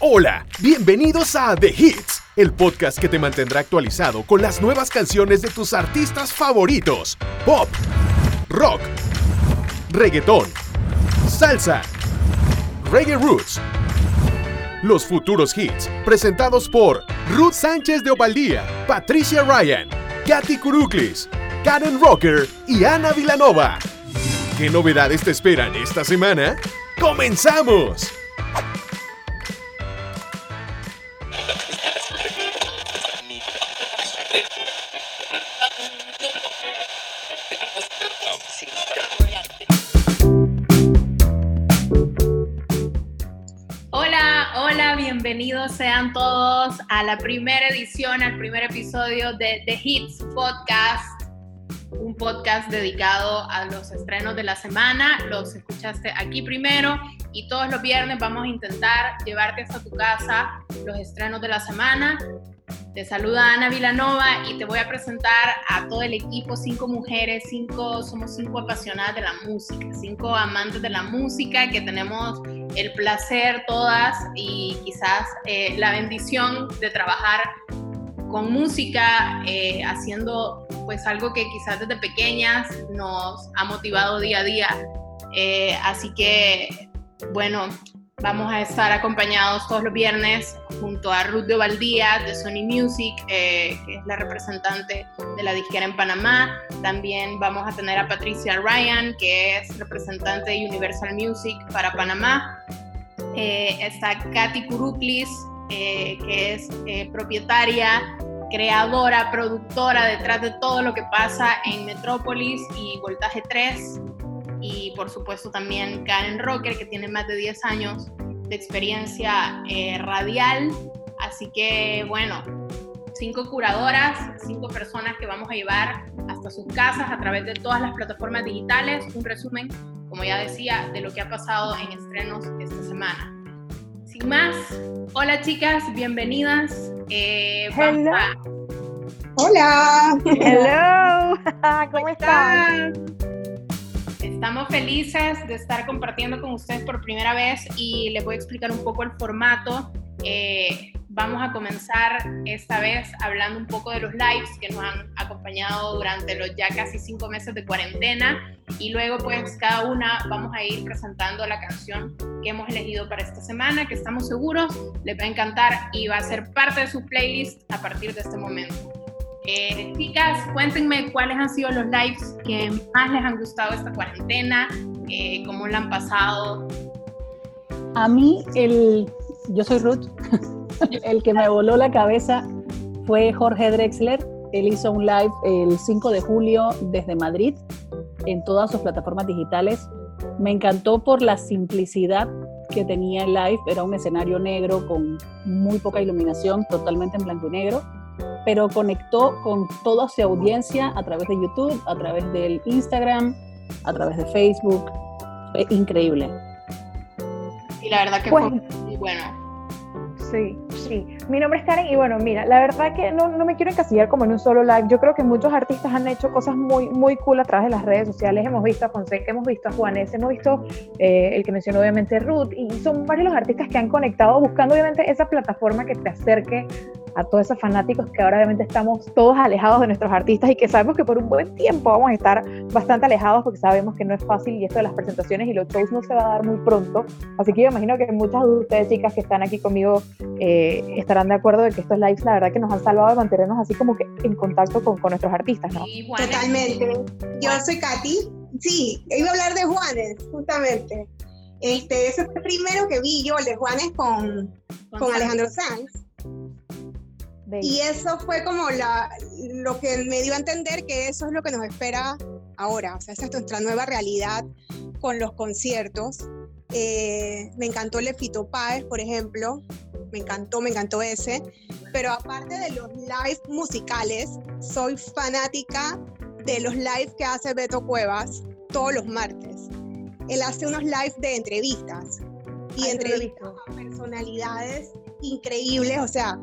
Hola, bienvenidos a The Hits, el podcast que te mantendrá actualizado con las nuevas canciones de tus artistas favoritos. Pop, rock, reggaetón, salsa, reggae roots. Los futuros hits, presentados por Ruth Sánchez de Ovaldía, Patricia Ryan, Katy Kuruklis, Karen Rocker y Ana Vilanova. ¿Qué novedades te esperan esta semana? ¡Comenzamos! A la primera edición, al primer episodio de The Hits Podcast, un podcast dedicado a los estrenos de la semana. Los escuchaste aquí primero y todos los viernes vamos a intentar llevarte hasta tu casa los estrenos de la semana. Te saluda Ana Vilanova y te voy a presentar a todo el equipo, cinco mujeres, cinco, somos cinco apasionadas de la música, cinco amantes de la música que tenemos el placer todas y quizás eh, la bendición de trabajar con música, eh, haciendo pues algo que quizás desde pequeñas nos ha motivado día a día. Eh, así que, bueno, vamos a estar acompañados todos los viernes junto a Ruth de Valdía de Sony Music, que es la representante de la disquera en Panamá. También vamos a tener a Patricia Ryan, que es representante de Universal Music para Panamá. Eh, está Katy Kuruklis, eh, que es eh, propietaria, creadora, productora detrás de todo lo que pasa en Metrópolis y Voltaje 3. Y por supuesto también Karen Rocker, que tiene más de 10 años de experiencia radial. Así que bueno, cinco curadoras, cinco personas que vamos a llevar hasta sus casas a través de todas las plataformas digitales. Un resumen, como ya decía, de lo que ha pasado en estrenos esta semana. Sin más, hola chicas, bienvenidas. Eh, Hola. Hello. ¿Cómo están? Estamos felices de estar compartiendo con ustedes por primera vez y les voy a explicar un poco el formato. Eh, vamos a comenzar esta vez hablando un poco de los lives que nos han acompañado durante los ya casi cinco meses de cuarentena y luego pues cada una vamos a ir presentando la canción que hemos elegido para esta semana que estamos seguros les va a encantar y va a ser parte de su playlist a partir de este momento. Eh, chicas, cuéntenme cuáles han sido los lives que más les han gustado esta cuarentena, eh, cómo la han pasado. A mí, el, yo soy Ruth, el que me voló la cabeza fue Jorge Drexler. Él hizo un live el 5 de julio desde Madrid en todas sus plataformas digitales. Me encantó por la simplicidad que tenía el live. Era un escenario negro con muy poca iluminación, totalmente en blanco y negro, pero conectó con toda su audiencia a través de YouTube, a través del Instagram, a través de Facebook. Fue increíble. Y la verdad que fue muy bueno. Sí, sí. Mi nombre es Karen y bueno, mira, la verdad que no, no, me quiero encasillar como en un solo live. Yo creo que muchos artistas han hecho cosas muy, muy cool a través de las redes sociales. Hemos visto a Fonseca, hemos visto a Juanes, hemos visto eh, el que mencionó obviamente Ruth y son varios los artistas que han conectado buscando obviamente esa plataforma que te acerque a todos esos fanáticos que ahora obviamente estamos todos alejados de nuestros artistas y que sabemos que por un buen tiempo vamos a estar bastante alejados porque sabemos que no es fácil y esto de las presentaciones y los shows no se va a dar muy pronto. Así que yo imagino que muchas de ustedes chicas que están aquí conmigo eh, estarán de acuerdo de que estos lives la verdad que nos han salvado de mantenernos así como que en contacto con, con nuestros artistas, ¿no? Totalmente. Yo soy Katy. Sí, iba a hablar de Juanes, justamente. Este, ese fue el primero que vi yo, el de Juanes con, con Alejandro Sanz. Y eso fue como la, lo que me dio a entender que eso es lo que nos espera ahora. O sea, esa es nuestra nueva realidad con los conciertos. Eh, me encantó el de Fito Páez, por ejemplo. Me encantó, me encantó ese. Pero aparte de los live musicales, soy fanática de los live que hace Beto Cuevas todos los martes. Él hace unos live de entrevistas y entrevistas a personalidades increíbles. O sea,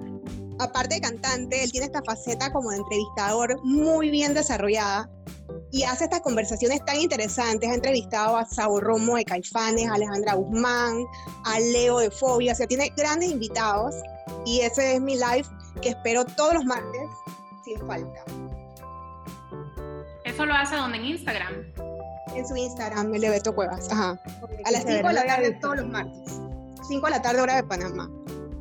aparte de cantante, él tiene esta faceta como de entrevistador muy bien desarrollada y hace estas conversaciones tan interesantes. Ha entrevistado a Sao Romo de Caifanes, a Alejandra Guzmán, a Leo de Fobia, o sea, tiene grandes invitados y ese es mi live que espero todos los martes sin falta. ¿Eso lo hace donde? ¿En Instagram? En su Instagram, el de Beto Cuevas. Ajá. A las 5 de la tarde todos los martes. 5 de la tarde, hora de Panamá.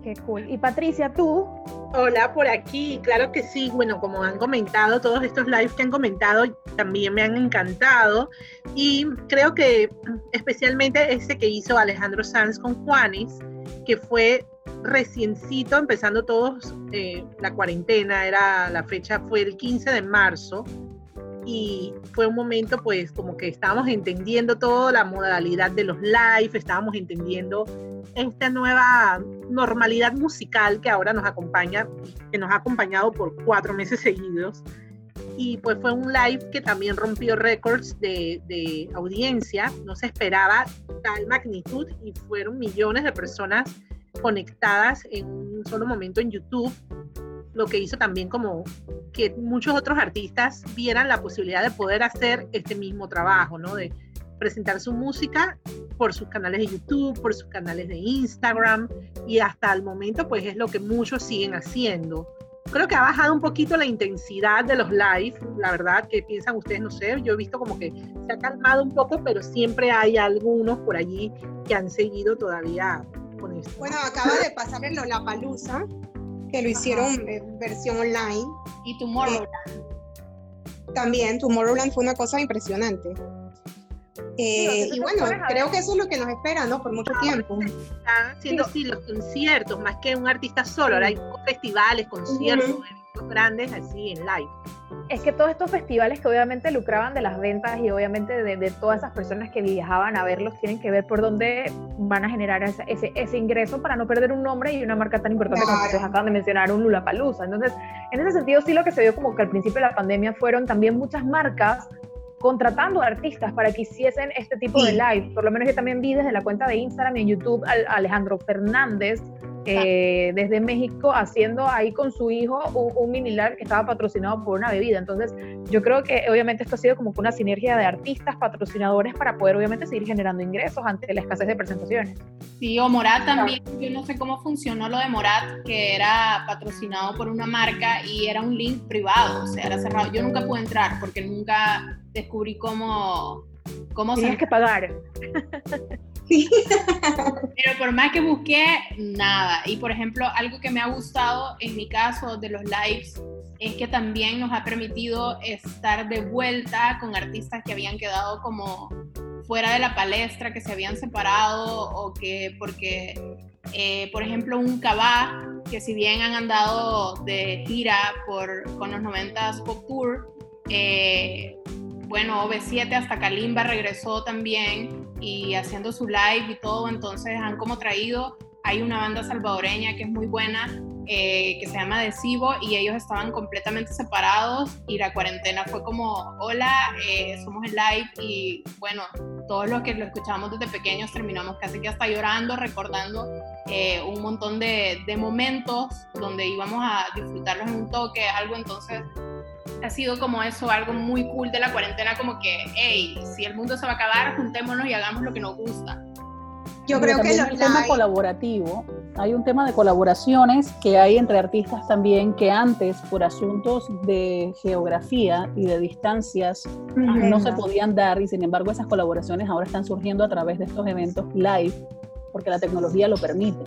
Qué cool. Y Patricia, tú. Hola, por aquí, claro que sí. Bueno, como han comentado, todos estos lives que han comentado también me han encantado. Y creo que especialmente ese que hizo Alejandro Sanz con Juanes, que fue reciencito, empezando todos eh, la cuarentena, era la fecha fue el 15 de marzo y fue un momento pues como que estábamos entendiendo toda la modalidad de los live, estábamos entendiendo esta nueva normalidad musical que ahora nos acompaña, que nos ha acompañado por cuatro meses seguidos. Y pues fue un live que también rompió récords de, de audiencia, no se esperaba tal magnitud y fueron millones de personas conectadas en un solo momento en YouTube, lo que hizo también como que muchos otros artistas vieran la posibilidad de poder hacer este mismo trabajo, ¿no? De presentar su música por sus canales de YouTube, por sus canales de Instagram y hasta el momento pues es lo que muchos siguen haciendo. Creo que ha bajado un poquito la intensidad de los live, la verdad, que piensan ustedes? No sé, yo he visto como que se ha calmado un poco, pero siempre hay algunos por allí que han seguido todavía con esto. Bueno, acaba de pasar en Lollapalooza, que lo hicieron en versión online. Y Tomorrowland. También Tomorrowland fue una cosa impresionante. Eh, y bueno, creo que eso es lo que nos espera, ¿no? Por mucho tiempo. Están haciendo sí, los conciertos, más que un artista solo. Ahora hay festivales, conciertos, grandes así en live. Es que todos estos festivales que obviamente lucraban de las ventas y obviamente de, de todas esas personas que viajaban a verlos tienen que ver por dónde van a generar ese, ese, ese ingreso para no perder un nombre y una marca tan importante Claro. como ustedes acaban de mencionar, un Lulapalooza. Entonces, en ese sentido sí lo que se vio como que al principio de la pandemia fueron también muchas marcas contratando artistas para que hiciesen este tipo de Sí. live. Por lo menos yo también vi desde la cuenta de Instagram y en YouTube a Alejandro Fernández eh, desde México haciendo ahí con su hijo un, un mini live que estaba patrocinado por una bebida. Entonces yo creo que obviamente esto ha sido como una sinergia de artistas, patrocinadores para poder obviamente seguir generando ingresos ante la escasez de presentaciones. Sí, o Morat también, yo no sé cómo funcionó lo de Morat, que era patrocinado por una marca y era un link privado, o sea, era cerrado. Yo nunca pude entrar porque nunca descubrí cómo, cómo se... Tienes que pagar. Pero por más que busqué, nada. Y por ejemplo, algo que me ha gustado en mi caso de los lives es que también nos ha permitido estar de vuelta con artistas que habían quedado como fuera de la palestra, que se habían separado o que porque, eh, por ejemplo, un Cabá, que si bien han andado de gira por, con los 90s Pop Tour, eh, bueno, OV7 hasta Kalimba regresó también y haciendo su live y todo, entonces han como traído, hay una banda salvadoreña que es muy buena, eh, que se llama Desivo y ellos estaban completamente separados y la cuarentena fue como, hola, eh, somos el live y bueno, todos los que lo escuchamos desde pequeños terminamos casi que hasta llorando, recordando eh, un montón de, de momentos donde íbamos a disfrutarlos en un toque, algo entonces ha sido como eso, algo muy cool de la cuarentena, como que, hey, si el mundo se va a acabar, juntémonos y hagamos lo que nos gusta. Yo Pero creo que también los el tema live- colaborativo, hay un tema de colaboraciones que hay entre artistas también que antes por asuntos de geografía y de distancias no se podían dar y sin embargo esas colaboraciones ahora están surgiendo a través de estos eventos live porque la tecnología lo permite.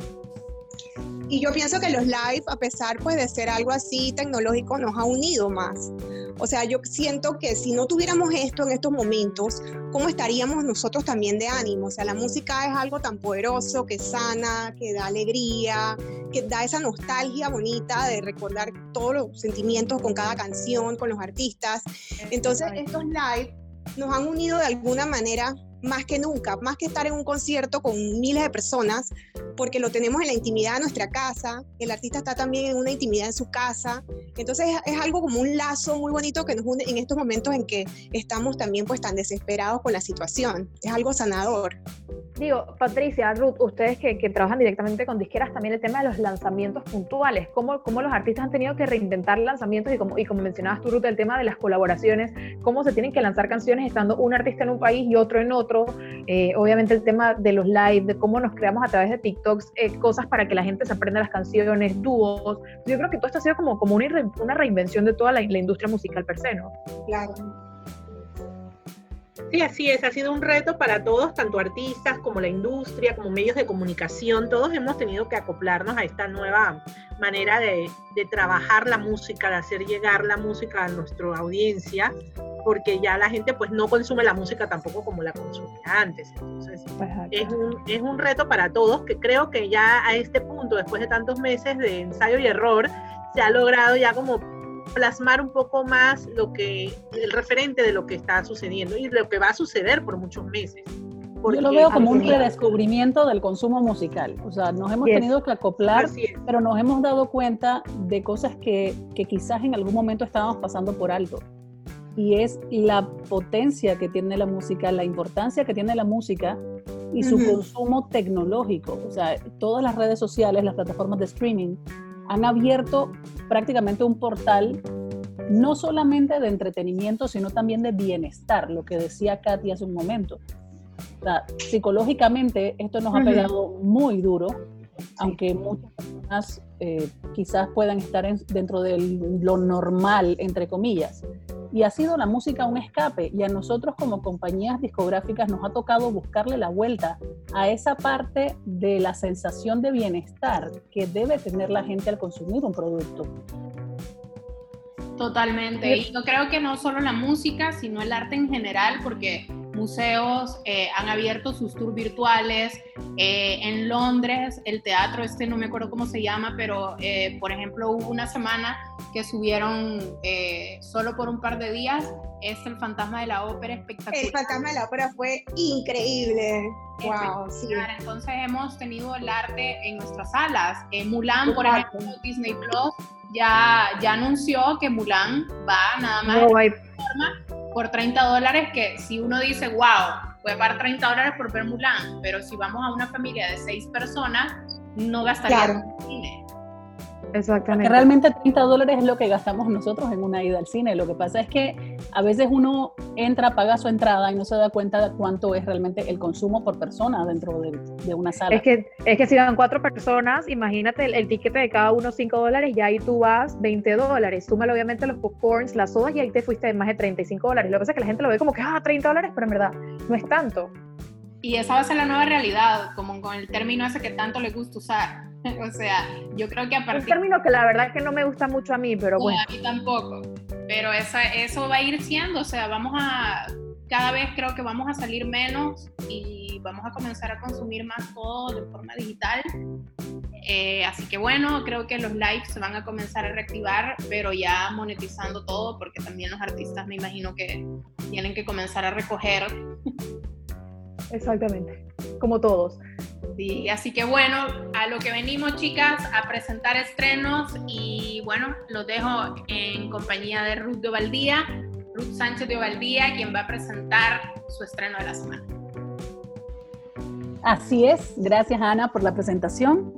Y yo pienso que los live, a pesar pues de ser algo así tecnológico, nos ha unido más. O sea, yo siento que si no tuviéramos esto en estos momentos, ¿cómo estaríamos nosotros también de ánimo? O sea, la música es algo tan poderoso que sana, que da alegría, que da esa nostalgia bonita de recordar todos los sentimientos con cada canción, con los artistas. Entonces, estos live nos han unido de alguna manera más que nunca, más que estar en un concierto con miles de personas, porque lo tenemos en la intimidad de nuestra casa, el artista está también en una intimidad en su casa, entonces es, algo como un lazo muy bonito que nos une en estos momentos en que estamos también pues tan desesperados con la situación, es algo sanador. Digo, Patricia, Ruth, ustedes que, que trabajan directamente con disqueras, también el tema de los lanzamientos puntuales, cómo, cómo los artistas han tenido que reinventar lanzamientos y como, y como mencionabas tú, Ruth, el tema de las colaboraciones, cómo se tienen que lanzar canciones estando un artista en un país y otro en otro, eh, obviamente el tema de los live, de cómo nos creamos a través de TikToks eh, cosas para que la gente se aprenda las canciones, dúos, yo creo que todo esto ha sido como, como una, una reinvención de toda la, la industria musical per se, ¿no? Claro. Sí, así es, ha sido un reto para todos, tanto artistas como la industria, como medios de comunicación, todos hemos tenido que acoplarnos a esta nueva manera de, trabajar la música, de hacer llegar la música a nuestra audiencia, porque ya la gente pues no consume la música tampoco como la consumía antes. Entonces es un, es un reto para todos que creo que ya a este punto, después de tantos meses de ensayo y error, se ha logrado ya como plasmar un poco más lo que, el referente de lo que está sucediendo y lo que va a suceder por muchos meses. Yo lo veo como un redescubrimiento del consumo musical. O sea, nos hemos tenido que acoplar, pero nos hemos dado cuenta de cosas que, que quizás en algún momento estábamos pasando por alto. Y es la potencia que tiene la música, la importancia que tiene la música y su consumo tecnológico. O sea, todas las redes sociales, las plataformas de streaming, han abierto prácticamente un portal no solamente de entretenimiento, sino también de bienestar, lo que decía Katy hace un momento. psicológicamente esto nos ha pegado muy duro, aunque muchas personas eh, quizás puedan estar dentro de lo normal, entre comillas. Y ha sido la música un escape y a nosotros como compañías discográficas nos ha tocado buscarle la vuelta a esa parte de la sensación de bienestar que debe tener la gente al consumir un producto. Totalmente. Y yo creo que no solo la música, sino el arte en general, porque museos eh, han abierto sus tours virtuales. Eh, en Londres, el teatro, este no me acuerdo cómo se llama, pero eh, por ejemplo hubo una semana que subieron solo por un par de días, es el fantasma de la ópera espectacular. El fantasma de la ópera fue increíble. Wow, sí. Entonces hemos tenido el arte en nuestras salas. Mulan, por ejemplo, Disney Plus ya, ya anunció que Mulan va nada más por 30 dólares que si uno dice, wow, voy a pagar 30 dólares por ver Mulan, pero si vamos a una familia de 6 personas, no gastaría claro. cine. Exactamente. Que realmente 30 dólares es lo que gastamos nosotros en una ida al cine. Lo que pasa es que a veces uno entra, paga su entrada y no se da cuenta de cuánto es realmente el consumo por persona dentro de, una sala. Es que, es que si van cuatro personas, imagínate el, el ticket de cada uno 5 dólares y ahí tú vas 20 dólares. Súmale obviamente los popcorns, las sodas y ahí te fuiste de más de 35 dólares. Lo que pasa es que la gente lo ve como que, ah, 30 dólares, pero en verdad no es tanto. Y esa va a ser la nueva realidad, como con el término ese que tanto le gusta usar. o sea, yo creo que a partir... Un término que la verdad que no me gusta mucho a mí, pero bueno. A mí tampoco. Pero esa, eso va a ir siendo, o sea, vamos a... Cada vez creo que vamos a salir menos y vamos a comenzar a consumir más todo de forma digital. Eh, así que bueno, creo que los likes se van a comenzar a reactivar, pero ya monetizando todo, porque también los artistas me imagino que tienen que comenzar a recoger Exactamente, como todos. Sí, así que bueno, a lo que venimos chicas, a presentar estrenos y bueno, los dejo en compañía de Ruth de Ovaldía, Ruth Sánchez de Ovaldía, quien va a presentar su estreno de la semana. Así es, gracias Ana por la presentación.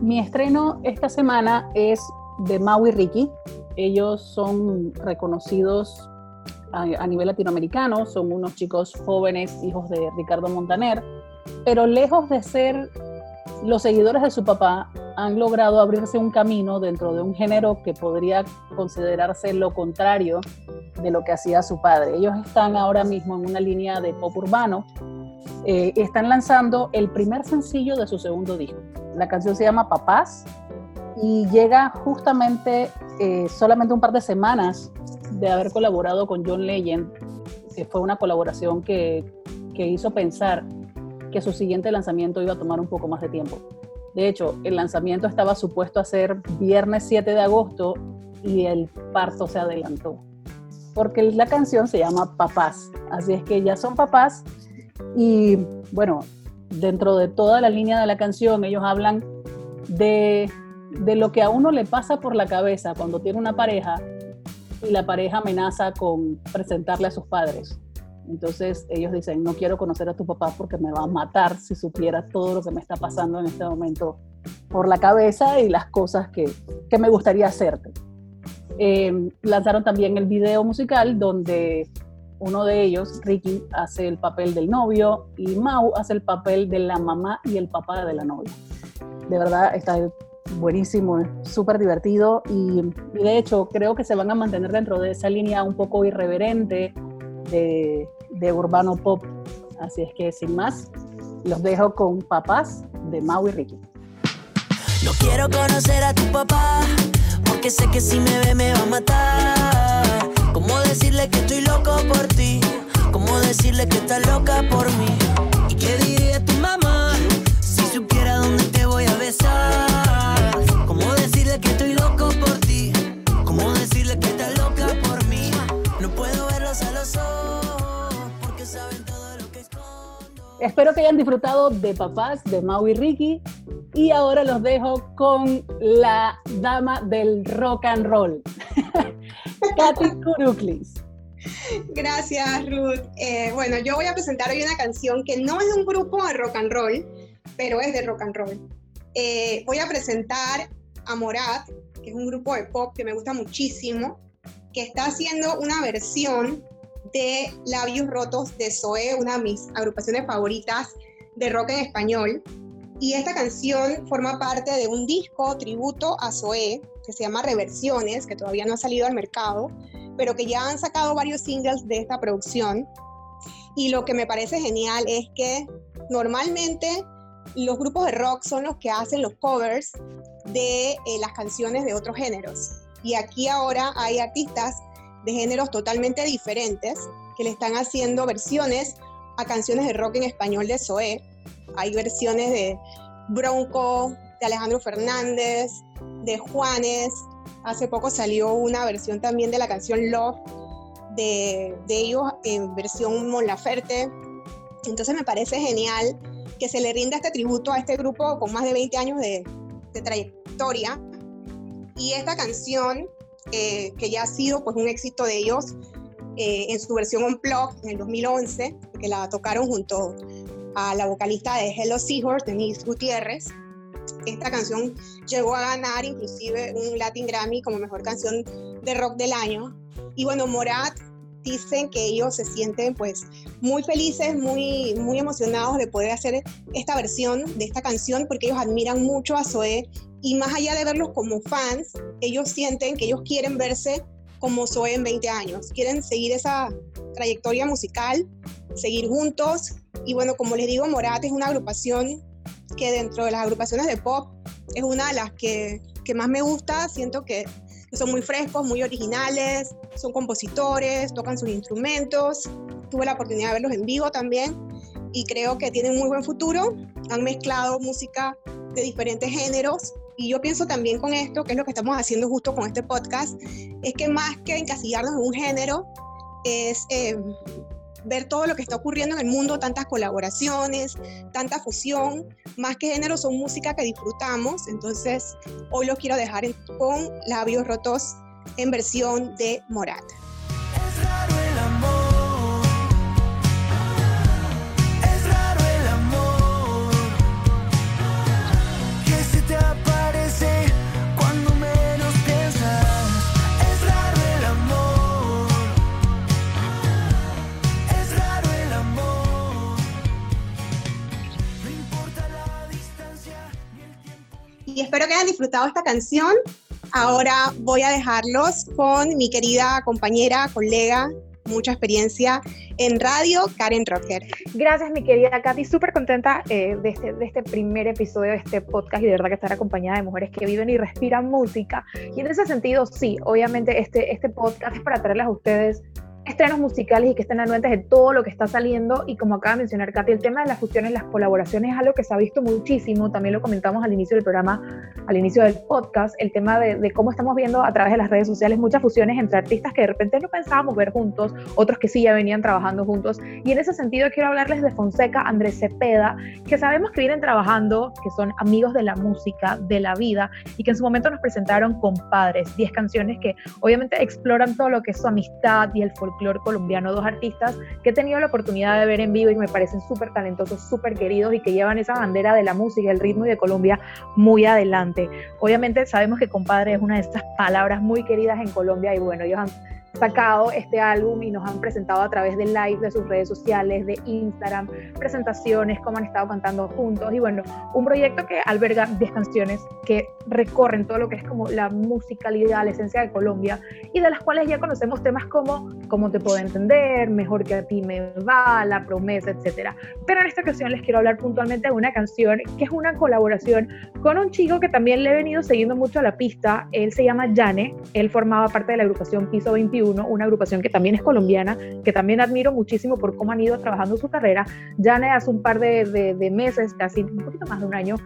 Mi estreno esta semana es de Mau y Ricky. Ellos son reconocidos a, nivel latinoamericano, son unos chicos jóvenes, hijos de Ricardo Montaner, pero lejos de ser los seguidores de su papá, han logrado abrirse un camino dentro de un género que podría considerarse lo contrario de lo que hacía su padre. Ellos están ahora mismo en una línea de pop urbano eh, están lanzando el primer sencillo de su segundo disco. La canción se llama Papás y llega justamente eh, solamente un par de semanas de haber colaborado con John Legend, que fue una colaboración que, que hizo pensar que su siguiente lanzamiento iba a tomar un poco más de tiempo. De hecho, el lanzamiento estaba supuesto a ser viernes 7 de agosto y el parto se adelantó. Porque la canción se llama Papás. Así es que ya son papás Y bueno, dentro de toda la línea de la canción, ellos hablan de, de lo que a uno le pasa por la cabeza cuando tiene una pareja y la pareja amenaza con presentarle a sus padres. Entonces ellos dicen, no quiero conocer a tu papá porque me va a matar si supiera todo lo que me está pasando en este momento por la cabeza y las cosas que, que me gustaría hacerte. Eh, lanzaron también el video musical donde uno de ellos, Ricky, hace el papel del novio y Mau hace el papel de la mamá y el papá de la novia. De verdad está buenísimo, súper divertido y, y, de hecho creo que se van a mantener dentro de esa línea un poco irreverente de, de urbano pop. Así es que sin más, los dejo con Papás de Mau y Ricky. No quiero conocer a tu papá, porque sé que si me ve me va a matar. ¿Cómo decirle que estoy loco por ti? ¿Cómo decirle que estás loca por mí? ¿Y qué diría tu mamá si supiera dónde te voy a besar? Espero que hayan disfrutado de Papás de Mau y Ricky. Y ahora los dejo con la dama del rock and roll, Katy Kuruklis. Gracias, Ruth. Eh, bueno, yo voy a presentar hoy una canción que no es de un grupo de rock and roll, pero es de rock and roll. Eh, voy a presentar a Morat, que es un grupo de pop que me gusta muchísimo, que está haciendo una versión de Labios Rotos de Zoé, una de mis agrupaciones favoritas de rock en español. Y esta canción forma parte de un disco tributo a Zoé, que se llama Reversiones, que todavía no ha salido al mercado, pero que ya han sacado varios singles de esta producción. Y lo que me parece genial es que normalmente los grupos de rock son los que hacen los covers de eh, las canciones de otros géneros. Y aquí ahora hay artistas de géneros totalmente diferentes que le están haciendo versiones a canciones de rock en español de Zoé. Hay versiones de Bronco, de Alejandro Fernández, de Juanes. Hace poco salió una versión también de la canción Love de, de ellos en versión Mon Laferte. Entonces me parece genial que se le rinda este tributo a este grupo con más de 20 años de, de trayectoria. Y esta canción, eh, que ya ha sido pues, un éxito de ellos eh, en su versión Unplugged en el 2011, que la tocaron junto a la vocalista de Hello Seahorse, Denise Gutiérrez. Esta canción llegó a ganar inclusive un Latin Grammy como mejor canción de rock del año. Y bueno, Morat dicen que ellos se sienten pues muy felices, muy, muy emocionados de poder hacer esta versión de esta canción porque ellos admiran mucho a Zoé. Y más allá de verlos como fans, ellos sienten que ellos quieren verse como Zoé en 20 años, quieren seguir esa trayectoria musical, seguir juntos. Y bueno, como les digo, Morat es una agrupación que dentro de las agrupaciones de pop es una de las que, que más me gusta, siento que son muy frescos, muy originales, son compositores, tocan sus instrumentos. Tuve la oportunidad de verlos en vivo también y creo que tienen muy buen futuro. Han mezclado música de diferentes géneros y yo pienso también con esto, que es lo que estamos haciendo justo con este podcast, es que más que encasillarnos en un género, es eh, ver todo lo que está ocurriendo en el mundo, tantas colaboraciones, tanta fusión, más que género son música que disfrutamos, entonces hoy lo quiero dejar con labios rotos en versión de Morat. Espero que hayan disfrutado esta canción. Ahora voy a dejarlos con mi querida compañera, colega, mucha experiencia en radio, Karen Rocker. Gracias, mi querida Katy. Súper contenta eh, de, este, de este primer episodio de este podcast y de verdad que estar acompañada de mujeres que viven y respiran música. Y en ese sentido, sí, obviamente este, este podcast es para traerles a ustedes estrenos musicales y que estén anuentes de todo lo que está saliendo. Y como acaba de mencionar Katy, el tema de las fusiones, las colaboraciones es algo que se ha visto muchísimo. También lo comentamos al inicio del programa, al inicio del podcast, el tema de, cómo estamos viendo a través de las redes sociales muchas fusiones entre artistas que de repente no pensábamos ver juntos, otros que sí ya venían trabajando juntos. Y en ese sentido quiero hablarles de Fonseca, Andrés Cepeda, que sabemos que vienen trabajando, que son amigos de la música, de la vida, y que en su momento nos presentaron Compadres, 10 canciones que obviamente exploran todo lo que es su amistad y el folclore colombiano, dos artistas que he tenido la oportunidad de ver en vivo y me parecen súper talentosos, súper queridos y que llevan esa bandera de la música, el ritmo y de Colombia muy adelante. Obviamente sabemos que compadre es una de estas palabras muy queridas en Colombia y bueno, ellos han sacado este álbum y nos han presentado a través de live de sus redes sociales, de Instagram, presentaciones, cómo han estado cantando juntos. Y bueno, un proyecto que alberga 10 canciones que recorren todo lo que es como la musicalidad, la esencia de Colombia y de las cuales ya conocemos temas como Cómo te puedo entender, Mejor que a ti me va, La promesa, etcétera. Pero en esta ocasión les quiero hablar puntualmente de una canción que es una colaboración con un chico que también le he venido siguiendo mucho a la pista, él se llama Yane, él formaba parte de la agrupación Piso 21 una agrupación que también es colombiana, que también admiro muchísimo por cómo han ido trabajando su carrera. Jane hace un par de, meses, casi un poquito más de un año,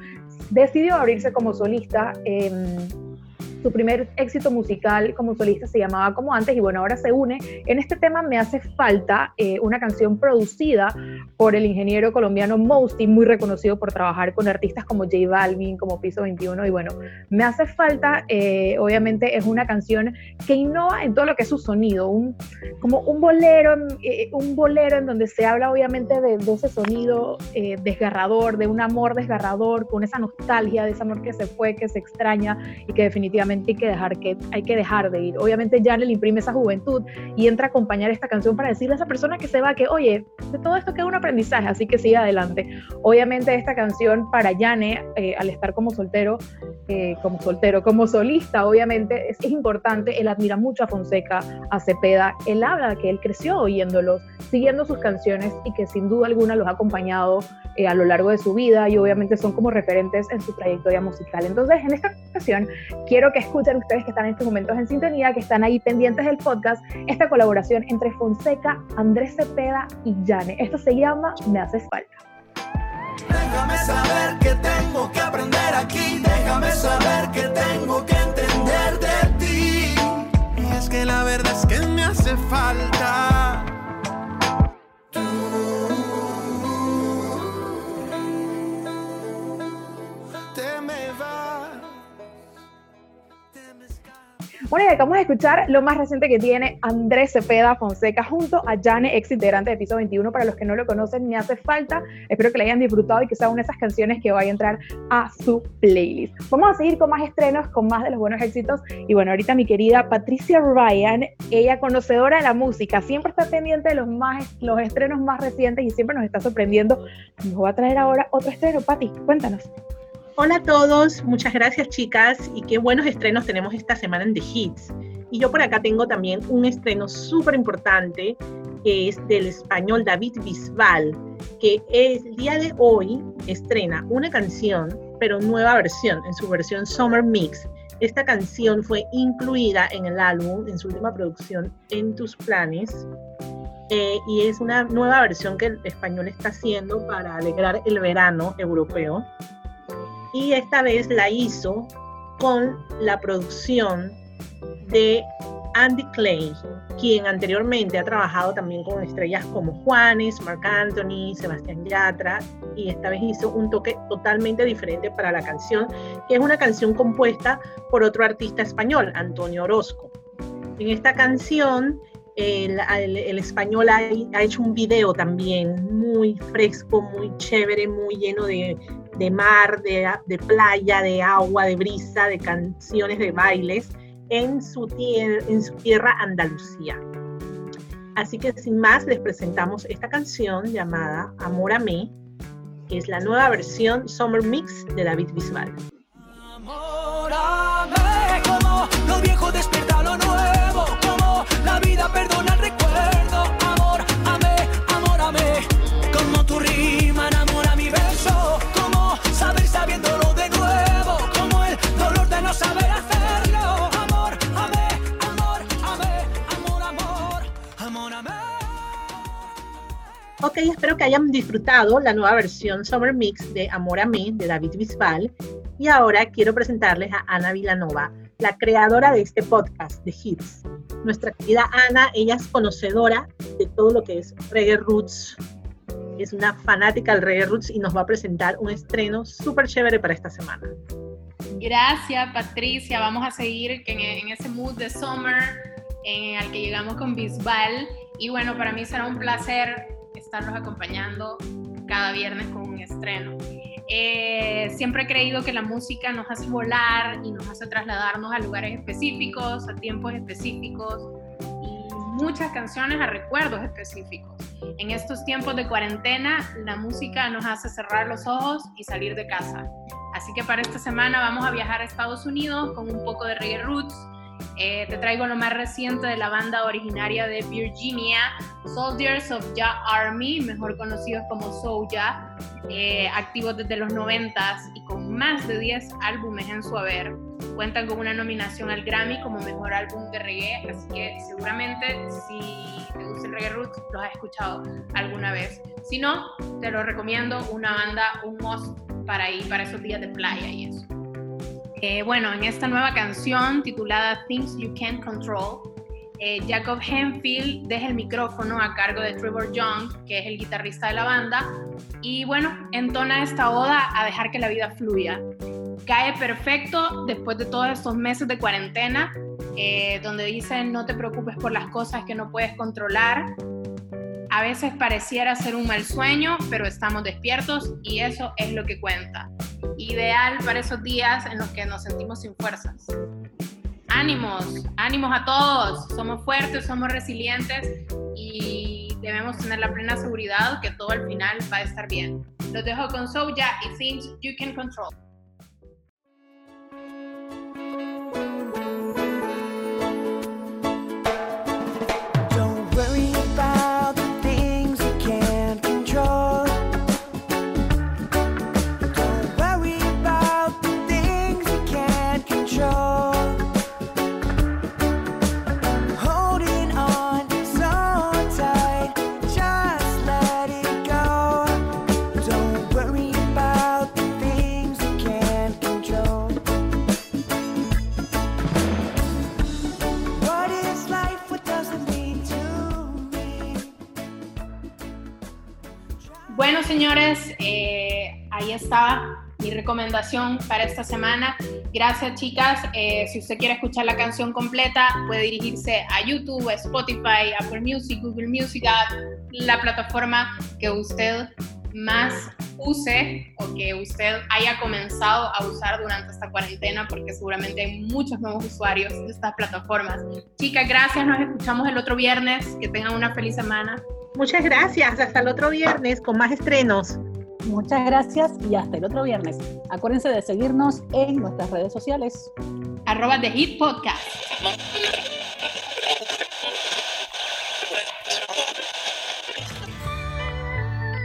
decidió abrirse como solista. Su primer éxito musical como solista se llamaba como antes y bueno, ahora se une. En este tema me hace falta eh, una canción producida por el ingeniero colombiano Mosty, muy reconocido por trabajar con artistas como J Balvin, como Piso 21 y bueno, me hace falta, eh, obviamente es una canción que innova en todo lo que es su sonido, un, como un bolero, eh, un bolero en donde se habla obviamente de, ese sonido desgarrador, de un amor desgarrador, con esa nostalgia de ese amor que se fue, que se extraña y que definitivamente hay que dejar, que, hay que dejar de ir. Obviamente ya le imprime esa juventud y entra a acompañar esta canción para decirle a esa persona que se va que, oye, de todo esto queda un aprendizaje, así que sigue adelante. Obviamente esta canción para Yane, eh, al estar como soltero, eh, como soltero, como solista, obviamente es, es, importante, él admira mucho a Fonseca, a Cepeda, él habla que él creció oyéndolos, siguiendo sus canciones y que sin duda alguna los ha acompañado eh, a lo largo de su vida y obviamente son como referentes en su trayectoria musical. Entonces, en esta ocasión, quiero que escuchen ustedes que están en estos momentos en sintonía, que están ahí pendientes del podcast, esta colaboración entre Fonseca, Andrés Cepeda y Yane. Esto se llama Me Haces Falta. Déjame saber que tengo que aprender aquí, déjame saber que tengo que entender de ti. Y es que la verdad es que me hace falta Bueno, y acabamos de escuchar lo más reciente que tiene Andrés Cepeda Fonseca junto a Jane, ex integrante de Piso 21. Para los que no lo conocen, me hace falta. Espero que la hayan disfrutado y que sea una de esas canciones que vaya a entrar a su playlist. Vamos a seguir con más estrenos, con más de los buenos éxitos. Y bueno, ahorita mi querida Patricia Ryan, ella conocedora de la música, siempre está pendiente de los, más, los estrenos más recientes y siempre nos está sorprendiendo. Nos va a traer ahora otro estreno. Pati, cuéntanos. Hola a todos, muchas gracias chicas y qué buenos estrenos tenemos esta semana en The Hits. Y yo por acá tengo también un estreno súper importante que es del español David Bisbal, que el día de hoy estrena una canción, pero nueva versión, en su versión Summer Mix. Esta canción fue incluida en el álbum, en su última producción, En tus planes, eh, y es una nueva versión que el español está haciendo para alegrar el verano europeo y esta vez la hizo con la producción de Andy Clay, quien anteriormente ha trabajado también con estrellas como Juanes, Marc Anthony, Sebastián Yatra, y esta vez hizo un toque totalmente diferente para la canción, que es una canción compuesta por otro artista español, Antonio Orozco. En esta canción, el, español ha, ha, hecho un video también muy fresco, muy chévere, muy lleno de de mar, de, playa, de agua, de brisa, de canciones, de bailes en su, en su tierra Andalucía. Así que sin más les presentamos esta canción llamada Amor a mí, que es la nueva versión Summer Mix de David Bisbal. Hayan disfrutado la nueva versión Summer Mix de Amor a mí de David Bisbal. Y ahora quiero presentarles a Ana Vilanova, la creadora de este podcast de Hits. Nuestra querida Ana, ella es conocedora de todo lo que es reggae roots. Es una fanática del reggae roots y nos va a presentar un estreno súper chévere para esta semana. Gracias, Patricia. Vamos a seguir en, en ese mood de summer en el que llegamos con Bisbal. Y bueno, para mí será un placer estarlos acompañando cada viernes con un estreno. Eh, siempre he creído que la música nos hace volar y nos hace trasladarnos a lugares específicos, a tiempos específicos y muchas canciones a recuerdos específicos. En estos tiempos de cuarentena, la música nos hace cerrar los ojos y salir de casa. Así que para esta semana vamos a viajar a Estados Unidos con un poco de reggae roots, eh, te traigo lo más reciente de la banda originaria de Virginia, Soldiers of Ya Army, mejor conocidos como Soulja, eh, activos desde los 90 y con más de 10 álbumes en su haber. Cuentan con una nominación al Grammy como mejor álbum de reggae, así que seguramente si te gusta el reggae root, los has escuchado alguna vez. Si no, te lo recomiendo, una banda, un must para ir para esos días de playa y eso. Eh, bueno, en esta nueva canción titulada Things You Can't Control, eh, Jacob Henfield deja el micrófono a cargo de Trevor Young, que es el guitarrista de la banda, y bueno, entona esta oda a dejar que la vida fluya. Cae perfecto después de todos estos meses de cuarentena, eh, donde dicen no te preocupes por las cosas que no puedes controlar. A veces pareciera ser un mal sueño, pero estamos despiertos y eso es lo que cuenta ideal para esos días en los que nos sentimos sin fuerzas. Ánimos, ánimos a todos, somos fuertes, somos resilientes y debemos tener la plena seguridad que todo al final va a estar bien. Los dejo con Soja y Things You Can Control. Recomendación para esta semana. Gracias, chicas. Eh, si usted quiere escuchar la canción completa, puede dirigirse a YouTube, Spotify, Apple Music, Google Music, la plataforma que usted más use o que usted haya comenzado a usar durante esta cuarentena, porque seguramente hay muchos nuevos usuarios de estas plataformas. Chicas, gracias. Nos escuchamos el otro viernes. Que tengan una feliz semana. Muchas gracias. Hasta el otro viernes con más estrenos. Muchas gracias y hasta el otro viernes. Acuérdense de seguirnos en nuestras redes sociales. Arroba The Hit Podcast.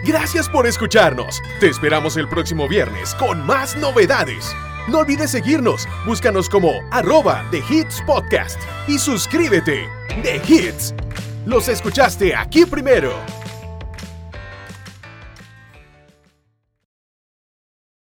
Gracias por escucharnos. Te esperamos el próximo viernes con más novedades. No olvides seguirnos. Búscanos como arroba The Hits Podcast y suscríbete. The Hits los escuchaste aquí primero.